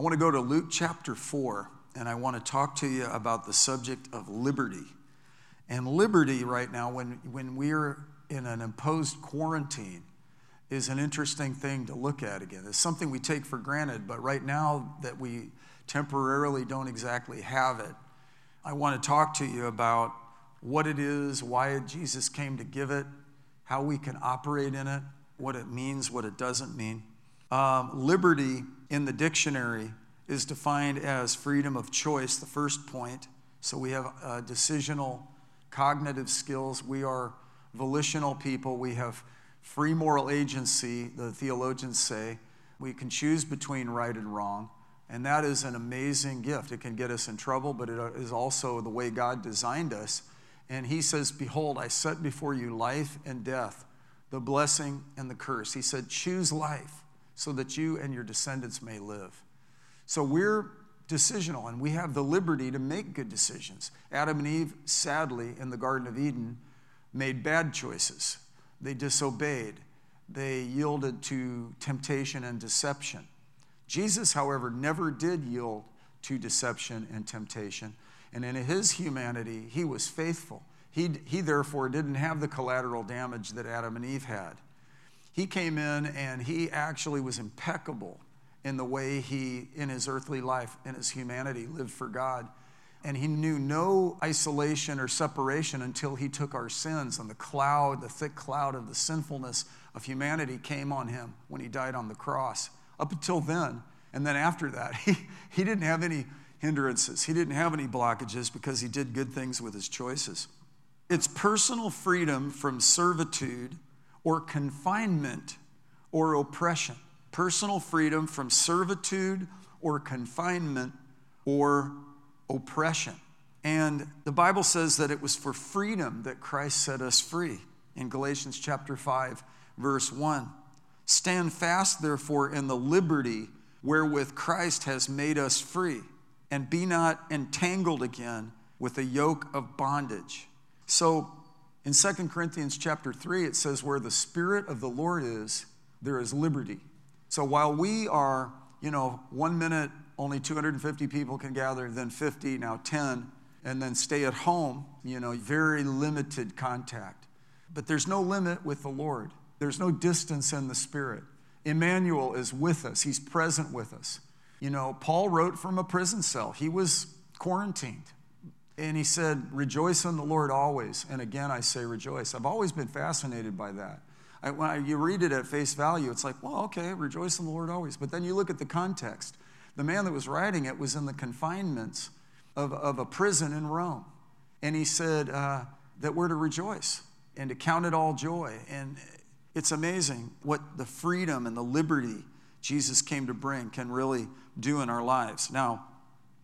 I want to go to Luke chapter 4, and I want to talk to you about the subject of liberty. And liberty, right now, when, when we're in an imposed quarantine, is an interesting thing to look at again. It's something we take for granted, but right now that we temporarily don't exactly have it, I want to talk to you about what it is, why Jesus came to give it, how we can operate in it, what it means, what it doesn't mean. Um, liberty in the dictionary is defined as freedom of choice, the first point. So we have uh, decisional cognitive skills. We are volitional people. We have free moral agency, the theologians say. We can choose between right and wrong. And that is an amazing gift. It can get us in trouble, but it is also the way God designed us. And He says, Behold, I set before you life and death, the blessing and the curse. He said, Choose life so that you and your descendants may live. So we're decisional and we have the liberty to make good decisions. Adam and Eve, sadly, in the Garden of Eden, made bad choices. They disobeyed, they yielded to temptation and deception. Jesus, however, never did yield to deception and temptation. And in his humanity, he was faithful. He, he therefore didn't have the collateral damage that Adam and Eve had. He came in and he actually was impeccable in the way he, in his earthly life, in his humanity, lived for God. And he knew no isolation or separation until he took our sins. And the cloud, the thick cloud of the sinfulness of humanity came on him when he died on the cross. Up until then, and then after that, he, he didn't have any hindrances. He didn't have any blockages because he did good things with his choices. It's personal freedom from servitude or confinement or oppression personal freedom from servitude or confinement or oppression. And the Bible says that it was for freedom that Christ set us free in Galatians chapter 5, verse 1. Stand fast, therefore, in the liberty wherewith Christ has made us free, and be not entangled again with a yoke of bondage. So in 2 Corinthians chapter 3, it says, Where the Spirit of the Lord is, there is liberty. So while we are, you know, one minute only 250 people can gather, then 50, now 10, and then stay at home, you know, very limited contact. But there's no limit with the Lord, there's no distance in the Spirit. Emmanuel is with us, He's present with us. You know, Paul wrote from a prison cell, he was quarantined. And he said, Rejoice in the Lord always. And again, I say rejoice. I've always been fascinated by that. I, when I, you read it at face value, it's like, well, okay, rejoice in the Lord always. But then you look at the context. The man that was writing it was in the confinements of, of a prison in Rome. And he said uh, that we're to rejoice and to count it all joy. And it's amazing what the freedom and the liberty Jesus came to bring can really do in our lives. Now,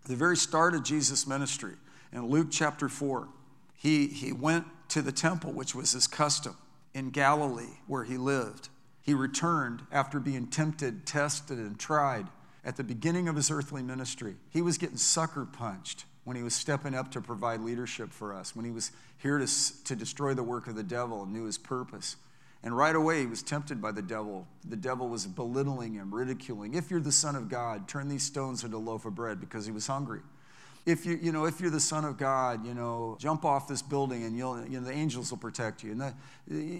the very start of Jesus' ministry, in Luke chapter 4, he, he went to the temple, which was his custom in Galilee where he lived. He returned after being tempted, tested, and tried at the beginning of his earthly ministry. He was getting sucker punched when he was stepping up to provide leadership for us, when he was here to, to destroy the work of the devil and knew his purpose. And right away, he was tempted by the devil. The devil was belittling him, ridiculing. If you're the Son of God, turn these stones into a loaf of bread because he was hungry if you, you know, if you're the son of God, you know, jump off this building and you'll, you know, the angels will protect you. And that,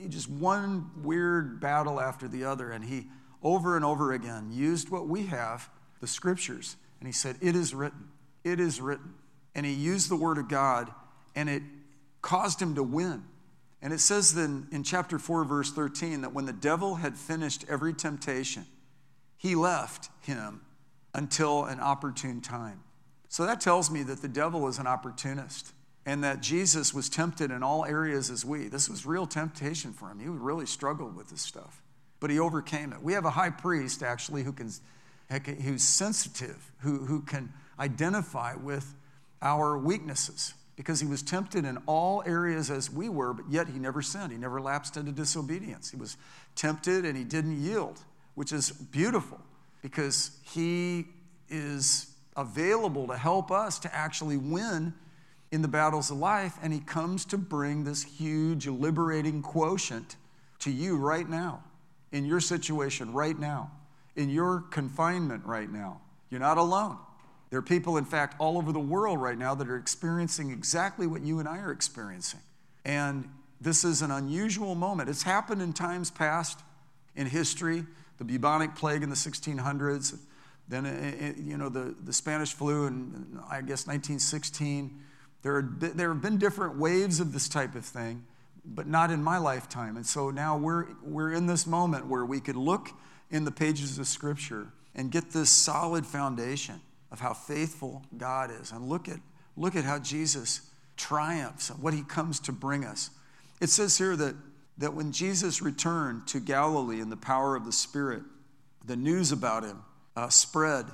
just one weird battle after the other. And he, over and over again, used what we have, the scriptures, and he said, It is written. It is written. And he used the word of God, and it caused him to win. And it says then in chapter 4, verse 13, that when the devil had finished every temptation, he left him until an opportune time. So that tells me that the devil is an opportunist and that Jesus was tempted in all areas as we. This was real temptation for him. He really struggled with this stuff, but he overcame it. We have a high priest actually who can, who's sensitive, who, who can identify with our weaknesses because he was tempted in all areas as we were, but yet he never sinned. He never lapsed into disobedience. He was tempted and he didn't yield, which is beautiful because he is available to help us to actually win in the battles of life. And He comes to bring this huge liberating quotient to you right now, in your situation right now, in your confinement right now, You're not alone. There are people, in fact, all over the world right now that are experiencing exactly what you and I are experiencing. And this is an unusual moment. It's happened in times past in history, the bubonic plague in the 1600s, then, uh, uh, you know, the, the Spanish flu in, I guess, 1916. There, there have been different waves of this type of thing, but not in my lifetime. And so now we're, we're in this moment where we could look in the pages of Scripture and get this solid foundation of how faithful God is. And look at, look at how Jesus triumphs what he comes to bring us. It says here that, that when Jesus returned to Galilee in the power of the Spirit, the news about him uh, spread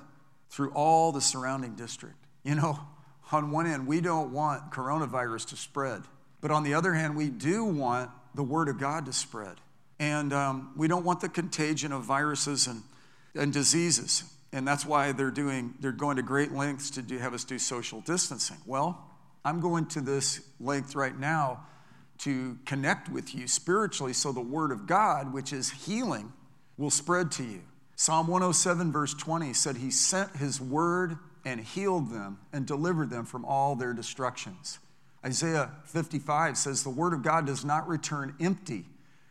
through all the surrounding district. You know, on one hand, we don't want coronavirus to spread, but on the other hand, we do want the Word of God to spread. And um, we don't want the contagion of viruses and, and diseases. And that's why they're doing, they're going to great lengths to do, have us do social distancing. Well, I'm going to this length right now to connect with you spiritually so the Word of God, which is healing, will spread to you. Psalm 107, verse 20 said, He sent His word and healed them and delivered them from all their destructions. Isaiah 55 says, The word of God does not return empty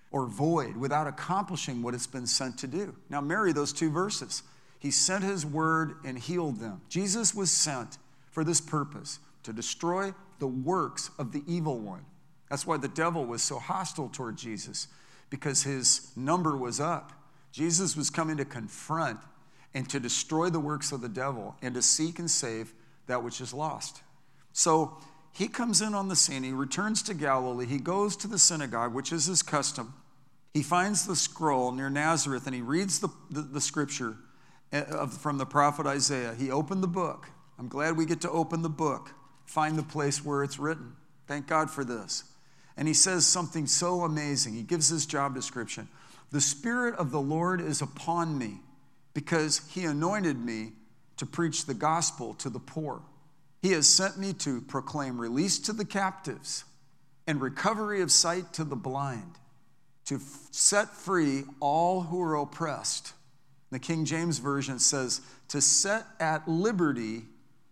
or void without accomplishing what it's been sent to do. Now, marry those two verses. He sent His word and healed them. Jesus was sent for this purpose to destroy the works of the evil one. That's why the devil was so hostile toward Jesus, because his number was up. Jesus was coming to confront and to destroy the works of the devil and to seek and save that which is lost. So he comes in on the scene. He returns to Galilee. He goes to the synagogue, which is his custom. He finds the scroll near Nazareth and he reads the, the, the scripture eh, of, from the prophet Isaiah. He opened the book. I'm glad we get to open the book, find the place where it's written. Thank God for this. And he says something so amazing. He gives his job description. The Spirit of the Lord is upon me because he anointed me to preach the gospel to the poor. He has sent me to proclaim release to the captives and recovery of sight to the blind, to f- set free all who are oppressed. The King James Version says, to set at liberty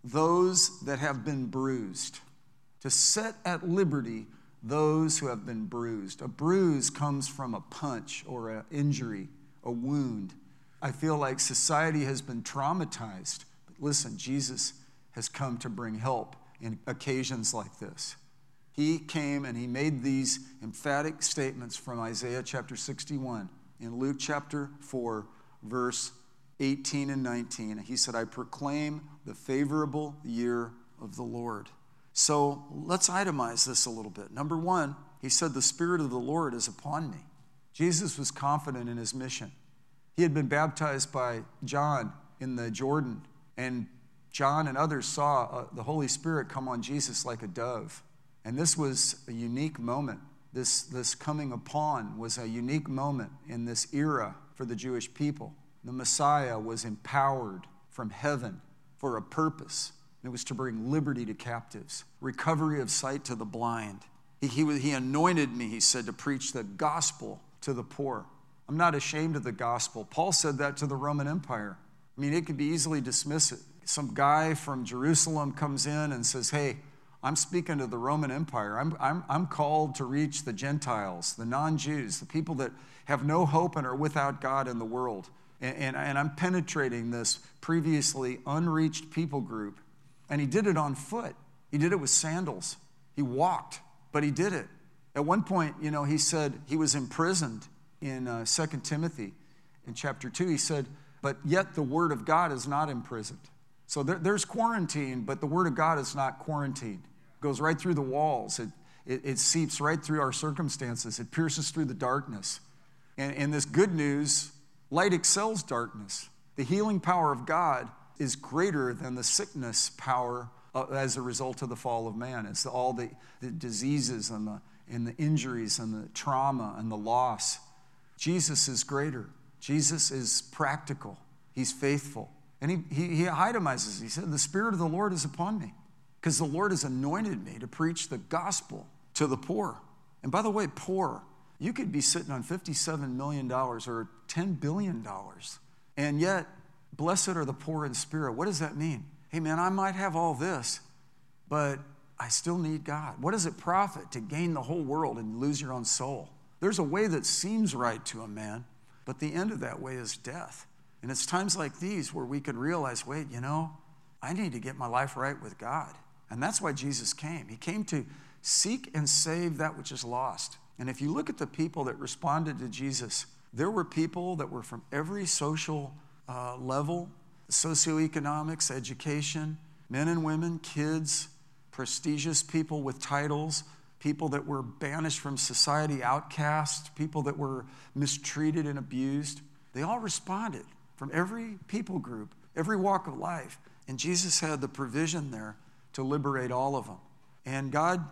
those that have been bruised. To set at liberty those who have been bruised. A bruise comes from a punch or an injury, a wound. I feel like society has been traumatized. But listen, Jesus has come to bring help in occasions like this. He came and he made these emphatic statements from Isaiah chapter 61 in Luke chapter 4, verse 18 and 19. He said, I proclaim the favorable year of the Lord. So let's itemize this a little bit. Number one, he said, The Spirit of the Lord is upon me. Jesus was confident in his mission. He had been baptized by John in the Jordan, and John and others saw uh, the Holy Spirit come on Jesus like a dove. And this was a unique moment. This, this coming upon was a unique moment in this era for the Jewish people. The Messiah was empowered from heaven for a purpose. It was to bring liberty to captives, recovery of sight to the blind. He, he, he anointed me, he said, to preach the gospel to the poor. I'm not ashamed of the gospel. Paul said that to the Roman Empire. I mean, it could be easily dismissed. Some guy from Jerusalem comes in and says, Hey, I'm speaking to the Roman Empire. I'm, I'm, I'm called to reach the Gentiles, the non Jews, the people that have no hope and are without God in the world. And, and, and I'm penetrating this previously unreached people group and he did it on foot. He did it with sandals. He walked, but he did it. At one point, you know, he said he was imprisoned in uh, 2 Timothy in chapter 2. He said, But yet the word of God is not imprisoned. So there, there's quarantine, but the word of God is not quarantined. It goes right through the walls, it, it, it seeps right through our circumstances, it pierces through the darkness. And, and this good news light excels darkness. The healing power of God is greater than the sickness power uh, as a result of the fall of man. It's all the, the diseases and the, and the injuries and the trauma and the loss. Jesus is greater. Jesus is practical. He's faithful. And he, he, he itemizes, he said, The Spirit of the Lord is upon me because the Lord has anointed me to preach the gospel to the poor. And by the way, poor, you could be sitting on $57 million or $10 billion. And yet, Blessed are the poor in spirit. What does that mean? Hey, man, I might have all this, but I still need God. What does it profit to gain the whole world and lose your own soul? There's a way that seems right to a man, but the end of that way is death. And it's times like these where we can realize wait, you know, I need to get my life right with God. And that's why Jesus came. He came to seek and save that which is lost. And if you look at the people that responded to Jesus, there were people that were from every social uh, level socioeconomics, education, men and women, kids, prestigious people with titles, people that were banished from society, outcast, people that were mistreated and abused. They all responded from every people group, every walk of life. And Jesus had the provision there to liberate all of them. And God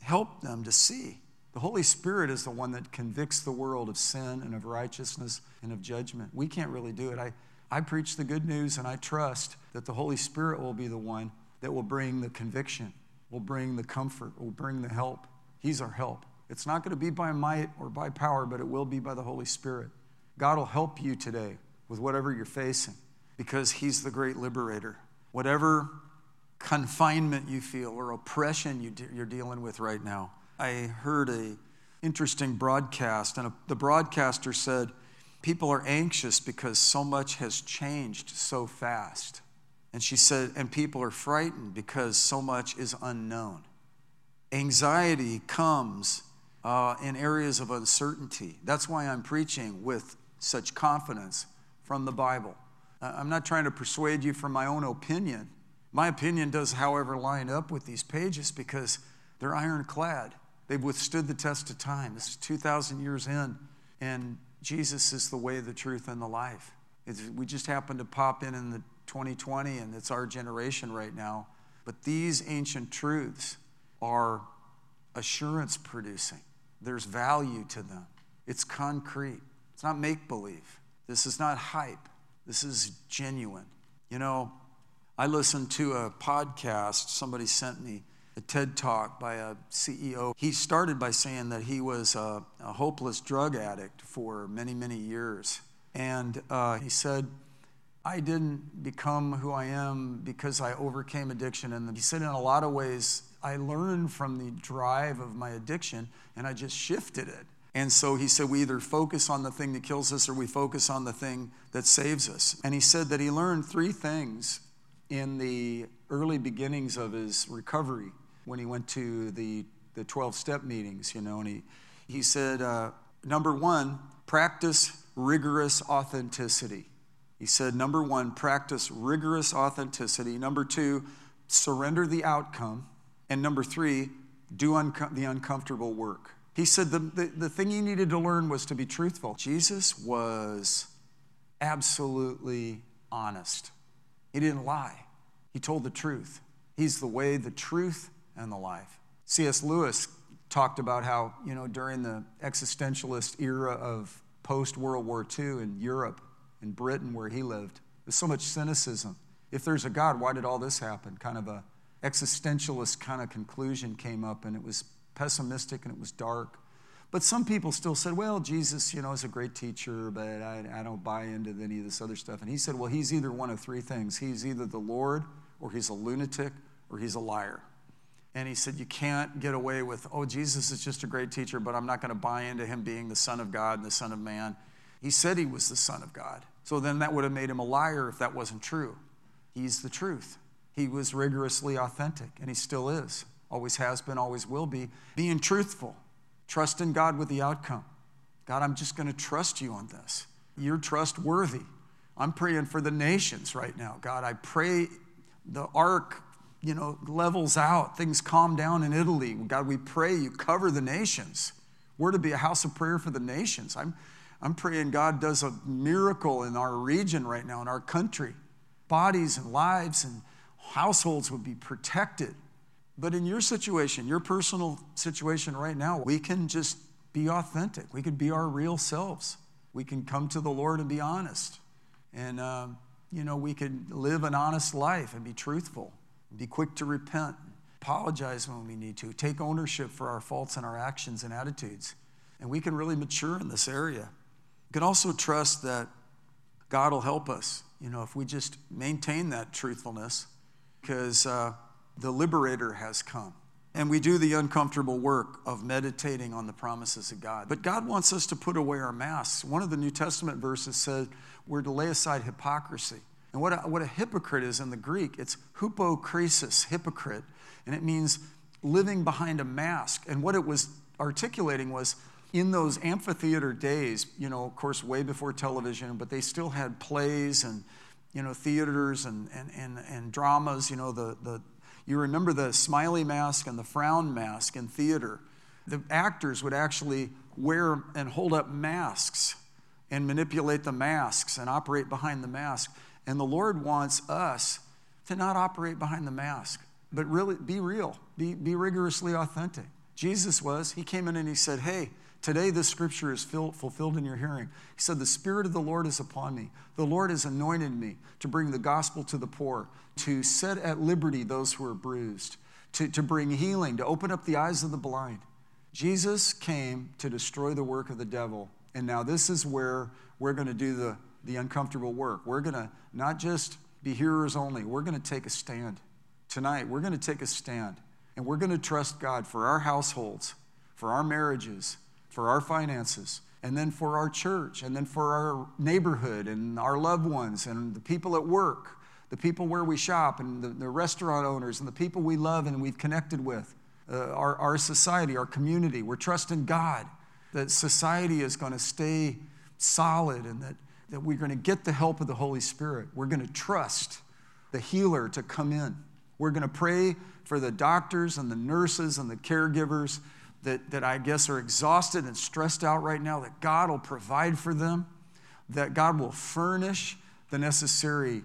helped them to see. The Holy Spirit is the one that convicts the world of sin and of righteousness and of judgment. We can't really do it. I, I preach the good news and I trust that the Holy Spirit will be the one that will bring the conviction, will bring the comfort, will bring the help. He's our help. It's not going to be by might or by power, but it will be by the Holy Spirit. God will help you today with whatever you're facing because He's the great liberator. Whatever confinement you feel or oppression you are dealing with right now. I heard a interesting broadcast, and a, the broadcaster said, People are anxious because so much has changed so fast. And she said, and people are frightened because so much is unknown. Anxiety comes uh, in areas of uncertainty. That's why I'm preaching with such confidence from the Bible. I'm not trying to persuade you from my own opinion. My opinion does, however, line up with these pages because they're ironclad. They've withstood the test of time. This is 2,000 years in, and Jesus is the way, the truth, and the life. It's, we just happen to pop in in the 2020, and it's our generation right now. But these ancient truths are assurance producing. There's value to them. It's concrete. It's not make believe. This is not hype. This is genuine. You know, I listened to a podcast somebody sent me a TED talk by a CEO. He started by saying that he was a, a hopeless drug addict for many, many years. And uh, he said, I didn't become who I am because I overcame addiction. And he said, in a lot of ways, I learned from the drive of my addiction and I just shifted it. And so he said, we either focus on the thing that kills us or we focus on the thing that saves us. And he said that he learned three things in the early beginnings of his recovery when he went to the, the 12 step meetings, you know, and he, he said, uh, number one, practice rigorous authenticity. He said, number one, practice rigorous authenticity. Number two, surrender the outcome. And number three, do unco- the uncomfortable work. He said the, the, the thing he needed to learn was to be truthful. Jesus was absolutely honest, he didn't lie, he told the truth. He's the way, the truth, and the life. C.S. Lewis talked about how, you know, during the existentialist era of post World War II in Europe, in Britain, where he lived, there's so much cynicism. If there's a God, why did all this happen? Kind of a existentialist kind of conclusion came up, and it was pessimistic and it was dark. But some people still said, well, Jesus, you know, is a great teacher, but I, I don't buy into any of this other stuff. And he said, well, he's either one of three things. He's either the Lord, or he's a lunatic, or he's a liar. And he said, You can't get away with, oh, Jesus is just a great teacher, but I'm not going to buy into him being the Son of God and the Son of Man. He said he was the Son of God. So then that would have made him a liar if that wasn't true. He's the truth. He was rigorously authentic, and he still is. Always has been, always will be. Being truthful, trust in God with the outcome. God, I'm just going to trust you on this. You're trustworthy. I'm praying for the nations right now. God, I pray the arc you know, levels out, things calm down in Italy. God, we pray you cover the nations. We're to be a house of prayer for the nations. I'm, I'm praying God does a miracle in our region right now, in our country. Bodies and lives and households would be protected. But in your situation, your personal situation right now, we can just be authentic. We can be our real selves. We can come to the Lord and be honest. And, uh, you know, we can live an honest life and be truthful. Be quick to repent, apologize when we need to, take ownership for our faults and our actions and attitudes. And we can really mature in this area. We can also trust that God will help us. you know, if we just maintain that truthfulness, because uh, the liberator has come. And we do the uncomfortable work of meditating on the promises of God. But God wants us to put away our masks. One of the New Testament verses said we're to lay aside hypocrisy. And what a, what a hypocrite is in the Greek, it's hypokrisis, hypocrite. And it means living behind a mask. And what it was articulating was in those amphitheater days, you know, of course, way before television, but they still had plays and, you know, theaters and, and, and, and dramas, you know, the, the, you remember the smiley mask and the frown mask in theater. The actors would actually wear and hold up masks and manipulate the masks and operate behind the mask. And the Lord wants us to not operate behind the mask, but really be real, be, be rigorously authentic. Jesus was, he came in and he said, Hey, Today, this scripture is fulfilled in your hearing. He said, The Spirit of the Lord is upon me. The Lord has anointed me to bring the gospel to the poor, to set at liberty those who are bruised, to, to bring healing, to open up the eyes of the blind. Jesus came to destroy the work of the devil. And now, this is where we're going to do the, the uncomfortable work. We're going to not just be hearers only, we're going to take a stand. Tonight, we're going to take a stand. And we're going to trust God for our households, for our marriages, for our finances, and then for our church, and then for our neighborhood and our loved ones and the people at work, the people where we shop, and the, the restaurant owners, and the people we love and we've connected with, uh, our, our society, our community. We're trusting God that society is going to stay solid and that, that we're going to get the help of the Holy Spirit. We're going to trust the healer to come in. We're going to pray for the doctors and the nurses and the caregivers that, that I guess are exhausted and stressed out right now, that God will provide for them, that God will furnish the necessary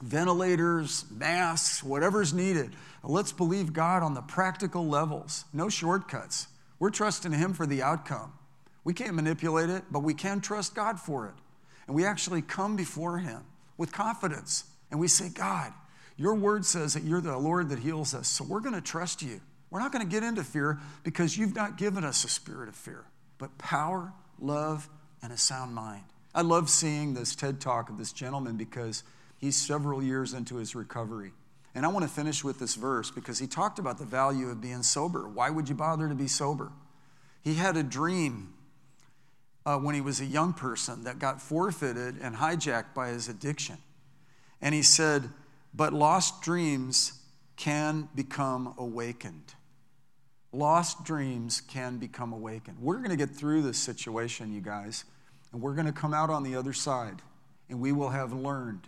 ventilators, masks, whatever's needed. Let's believe God on the practical levels, no shortcuts. We're trusting Him for the outcome. We can't manipulate it, but we can trust God for it. And we actually come before Him with confidence and we say, God, your word says that you're the Lord that heals us, so we're going to trust you. We're not going to get into fear because you've not given us a spirit of fear, but power, love, and a sound mind. I love seeing this TED talk of this gentleman because he's several years into his recovery. And I want to finish with this verse because he talked about the value of being sober. Why would you bother to be sober? He had a dream uh, when he was a young person that got forfeited and hijacked by his addiction. And he said, But lost dreams can become awakened lost dreams can become awakened. We're going to get through this situation, you guys, and we're going to come out on the other side, and we will have learned,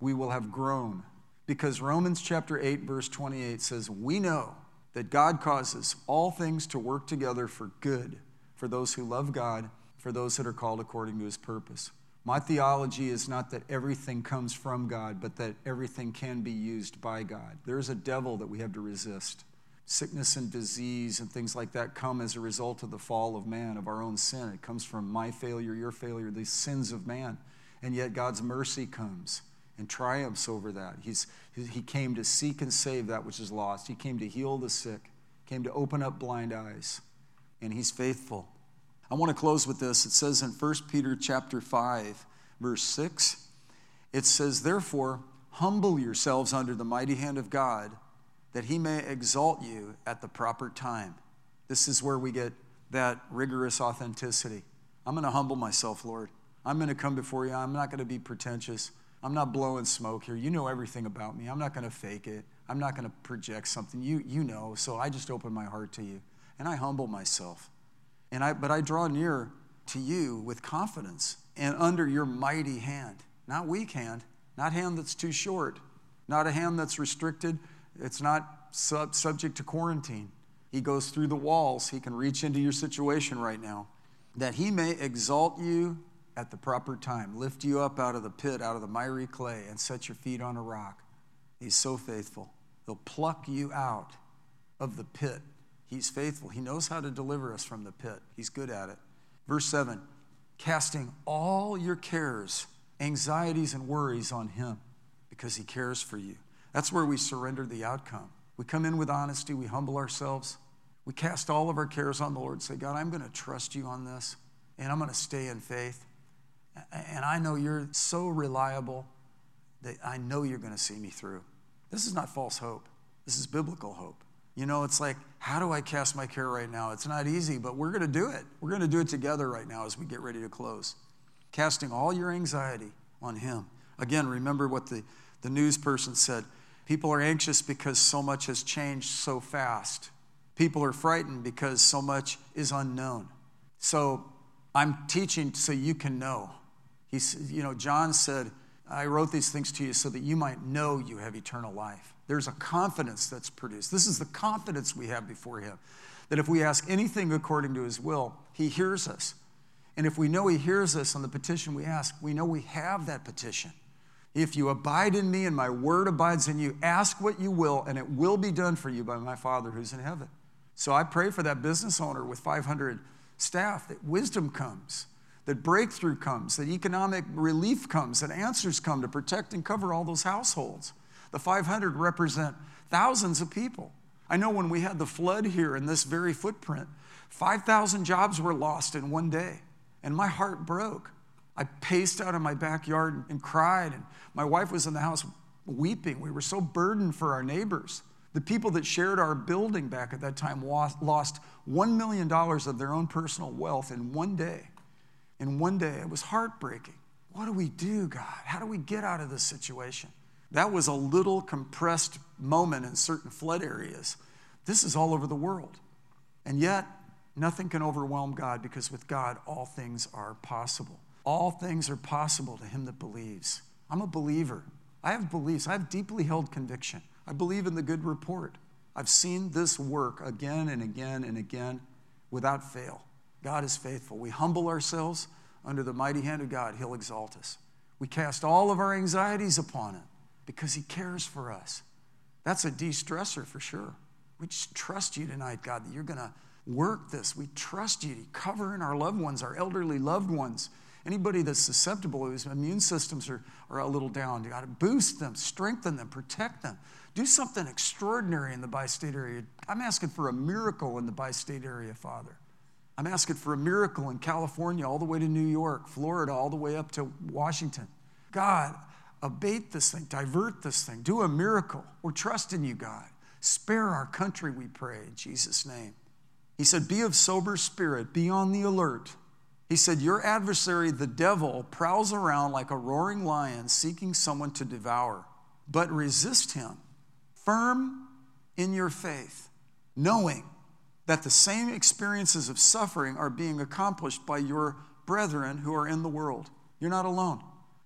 we will have grown. Because Romans chapter 8, verse 28 says, We know that God causes all things to work together for good for those who love God, for those that are called according to his purpose. My theology is not that everything comes from God, but that everything can be used by God. There's a devil that we have to resist sickness and disease and things like that come as a result of the fall of man, of our own sin. It comes from my failure, your failure, the sins of man. And yet God's mercy comes and triumphs over that. He's, he came to seek and save that which is lost. He came to heal the sick, came to open up blind eyes, and he's faithful. I want to close with this. It says in 1 Peter chapter 5, verse 6, it says, Therefore, humble yourselves under the mighty hand of God that he may exalt you at the proper time. This is where we get that rigorous authenticity. I'm going to humble myself, Lord. I'm going to come before you. I'm not going to be pretentious. I'm not blowing smoke here. You know everything about me. I'm not going to fake it. I'm not going to project something. You, you know, so I just open my heart to you and I humble myself. And I, but I draw near to you with confidence and under your mighty hand, not weak hand, not hand that's too short, not a hand that's restricted, it's not sub- subject to quarantine. He goes through the walls. He can reach into your situation right now. That he may exalt you at the proper time, lift you up out of the pit, out of the miry clay, and set your feet on a rock. He's so faithful. He'll pluck you out of the pit. He's faithful. He knows how to deliver us from the pit. He's good at it. Verse 7 casting all your cares, anxieties, and worries on him because he cares for you. That's where we surrender the outcome. We come in with honesty, we humble ourselves, we cast all of our cares on the Lord, say, God, I'm going to trust you on this, and I'm going to stay in faith. And I know you're so reliable that I know you're going to see me through. This is not false hope, this is biblical hope. You know, it's like, how do I cast my care right now? It's not easy, but we're going to do it. We're going to do it together right now as we get ready to close. Casting all your anxiety on Him. Again, remember what the, the news person said. People are anxious because so much has changed so fast. People are frightened because so much is unknown. So I'm teaching so you can know. He's, you know, John said, I wrote these things to you so that you might know you have eternal life. There's a confidence that's produced. This is the confidence we have before Him that if we ask anything according to His will, He hears us. And if we know He hears us on the petition we ask, we know we have that petition. If you abide in me and my word abides in you, ask what you will, and it will be done for you by my Father who's in heaven. So I pray for that business owner with 500 staff that wisdom comes, that breakthrough comes, that economic relief comes, that answers come to protect and cover all those households. The 500 represent thousands of people. I know when we had the flood here in this very footprint, 5,000 jobs were lost in one day, and my heart broke. I paced out in my backyard and cried, and my wife was in the house weeping. We were so burdened for our neighbors. The people that shared our building back at that time lost $1 million of their own personal wealth in one day. In one day. It was heartbreaking. What do we do, God? How do we get out of this situation? That was a little compressed moment in certain flood areas. This is all over the world. And yet, nothing can overwhelm God because with God, all things are possible. All things are possible to him that believes. I'm a believer. I have beliefs. I have deeply held conviction. I believe in the good report. I've seen this work again and again and again without fail. God is faithful. We humble ourselves under the mighty hand of God, He'll exalt us. We cast all of our anxieties upon Him because He cares for us. That's a de stressor for sure. We just trust you tonight, God, that you're going to work this. We trust you to cover in our loved ones, our elderly loved ones. Anybody that's susceptible, whose immune systems are, are a little down, you got to boost them, strengthen them, protect them. Do something extraordinary in the bi state area. I'm asking for a miracle in the bi state area, Father. I'm asking for a miracle in California, all the way to New York, Florida, all the way up to Washington. God, abate this thing, divert this thing, do a miracle. We're trusting you, God. Spare our country, we pray, in Jesus' name. He said, Be of sober spirit, be on the alert. He said, Your adversary, the devil, prowls around like a roaring lion seeking someone to devour, but resist him, firm in your faith, knowing that the same experiences of suffering are being accomplished by your brethren who are in the world. You're not alone.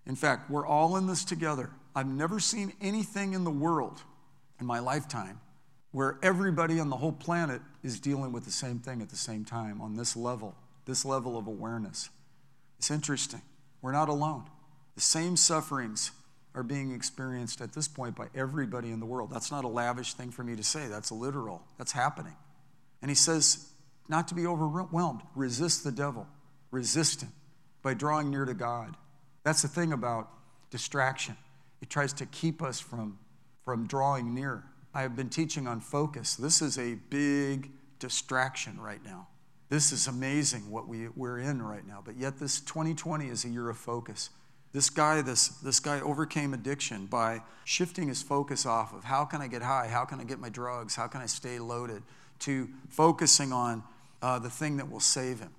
In fact, we're all in this together. I've never seen anything in the world in my lifetime where everybody on the whole planet is dealing with the same thing at the same time on this level, this level of awareness. It's interesting. We're not alone. The same sufferings are being experienced at this point by everybody in the world. That's not a lavish thing for me to say, that's literal. That's happening. And he says, not to be overwhelmed, resist the devil, resist him by drawing near to God. That's the thing about distraction. It tries to keep us from, from drawing near. I have been teaching on focus. This is a big distraction right now. This is amazing what we, we're in right now. But yet, this 2020 is a year of focus. This guy, this, this guy overcame addiction by shifting his focus off of how can I get high? How can I get my drugs? How can I stay loaded? To focusing on uh, the thing that will save him.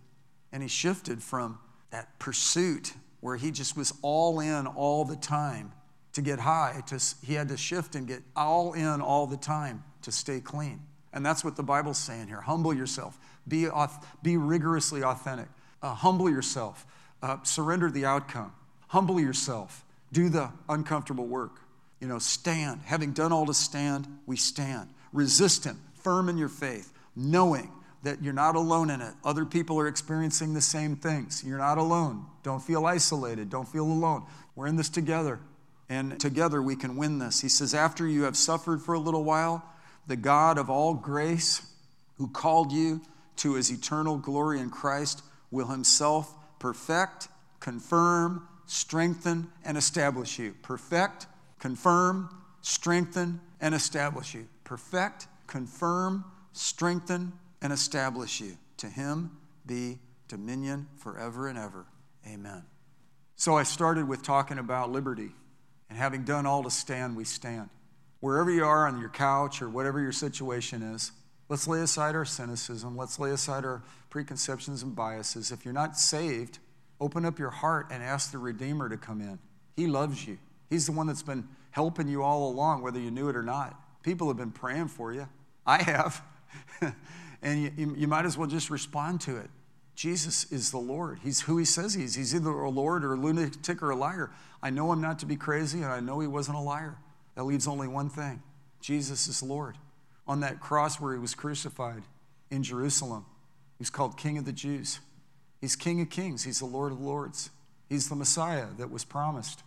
And he shifted from that pursuit where he just was all in all the time to get high, to, he had to shift and get all in all the time to stay clean. And that's what the Bible's saying here. Humble yourself, be, be rigorously authentic, uh, humble yourself, uh, surrender the outcome, humble yourself, do the uncomfortable work. You know, stand. Having done all to stand, we stand. Resist him, firm in your faith, knowing that you're not alone in it. Other people are experiencing the same things. You're not alone. Don't feel isolated. Don't feel alone. We're in this together, and together we can win this. He says, After you have suffered for a little while, the God of all grace, who called you to his eternal glory in Christ, will himself perfect, confirm, strengthen, and establish you. Perfect, confirm, strengthen, and establish you. Perfect, confirm, strengthen, and establish you. To him be dominion forever and ever. Amen. So I started with talking about liberty And having done all to stand, we stand. Wherever you are on your couch or whatever your situation is, let's lay aside our cynicism. Let's lay aside our preconceptions and biases. If you're not saved, open up your heart and ask the Redeemer to come in. He loves you. He's the one that's been helping you all along, whether you knew it or not. People have been praying for you. I have. and you, you, might as well just respond to it. Jesus is the Lord. He's who he says he is. He's either a Lord or a lunatic or a liar. I know him not to be crazy, and I know he wasn't a liar. That leaves only one thing Jesus is Lord. On that cross where he was crucified in Jerusalem, he's called King of the Jews. He's King of Kings, he's the Lord of Lords. He's the Messiah that was promised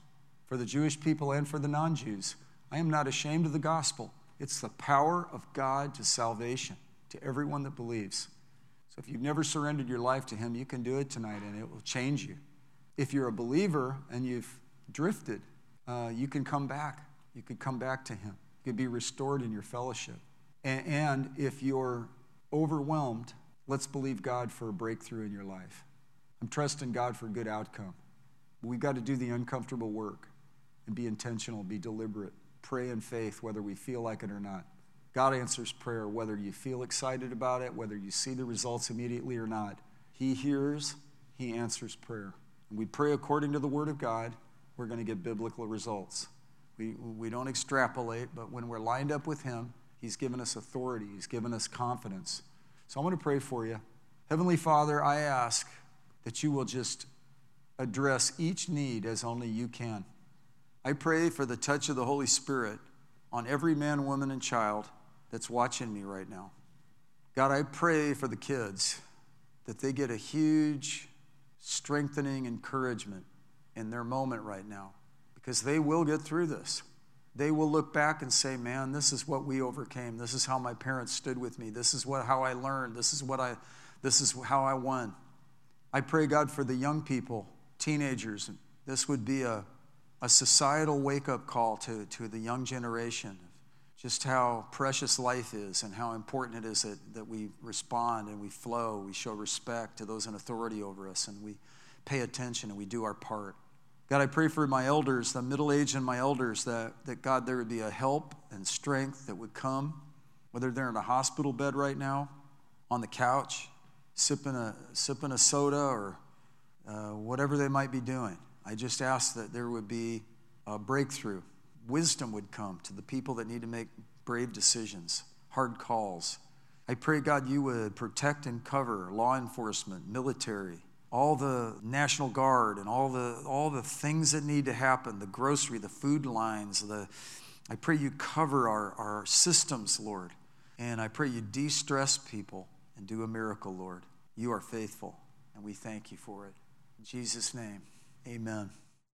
for the Jewish people and for the non Jews. I am not ashamed of the gospel. It's the power of God to salvation to everyone that believes. So if you've never surrendered your life to Him, you can do it tonight and it will change you. If you're a believer and you've drifted, uh, you can come back. You can come back to Him. You can be restored in your fellowship. And, and if you're overwhelmed, let's believe God for a breakthrough in your life. I'm trusting God for a good outcome. We've got to do the uncomfortable work and be intentional, be deliberate, pray in faith, whether we feel like it or not. God answers prayer whether you feel excited about it, whether you see the results immediately or not. He hears, He answers prayer. And we pray according to the Word of God, we're going to get biblical results. We, we don't extrapolate, but when we're lined up with Him, He's given us authority, He's given us confidence. So I'm going to pray for you. Heavenly Father, I ask that you will just address each need as only you can. I pray for the touch of the Holy Spirit on every man, woman, and child that's watching me right now. God, I pray for the kids that they get a huge strengthening encouragement in their moment right now because they will get through this. They will look back and say, "Man, this is what we overcame. This is how my parents stood with me. This is what how I learned. This is what I this is how I won." I pray God for the young people, teenagers. This would be a, a societal wake-up call to, to the young generation just how precious life is and how important it is that, that we respond and we flow, we show respect to those in authority over us, and we pay attention and we do our part. God, I pray for my elders, the middle aged and my elders, that, that God, there would be a help and strength that would come, whether they're in a hospital bed right now, on the couch, sipping a, sipping a soda, or uh, whatever they might be doing. I just ask that there would be a breakthrough wisdom would come to the people that need to make brave decisions, hard calls. I pray, God, you would protect and cover law enforcement, military, all the National Guard, and all the, all the things that need to happen the grocery, the food lines. The, I pray you cover our, our systems, Lord. And I pray you de stress people and do a miracle, Lord. You are faithful, and we thank you for it. In Jesus' name, amen.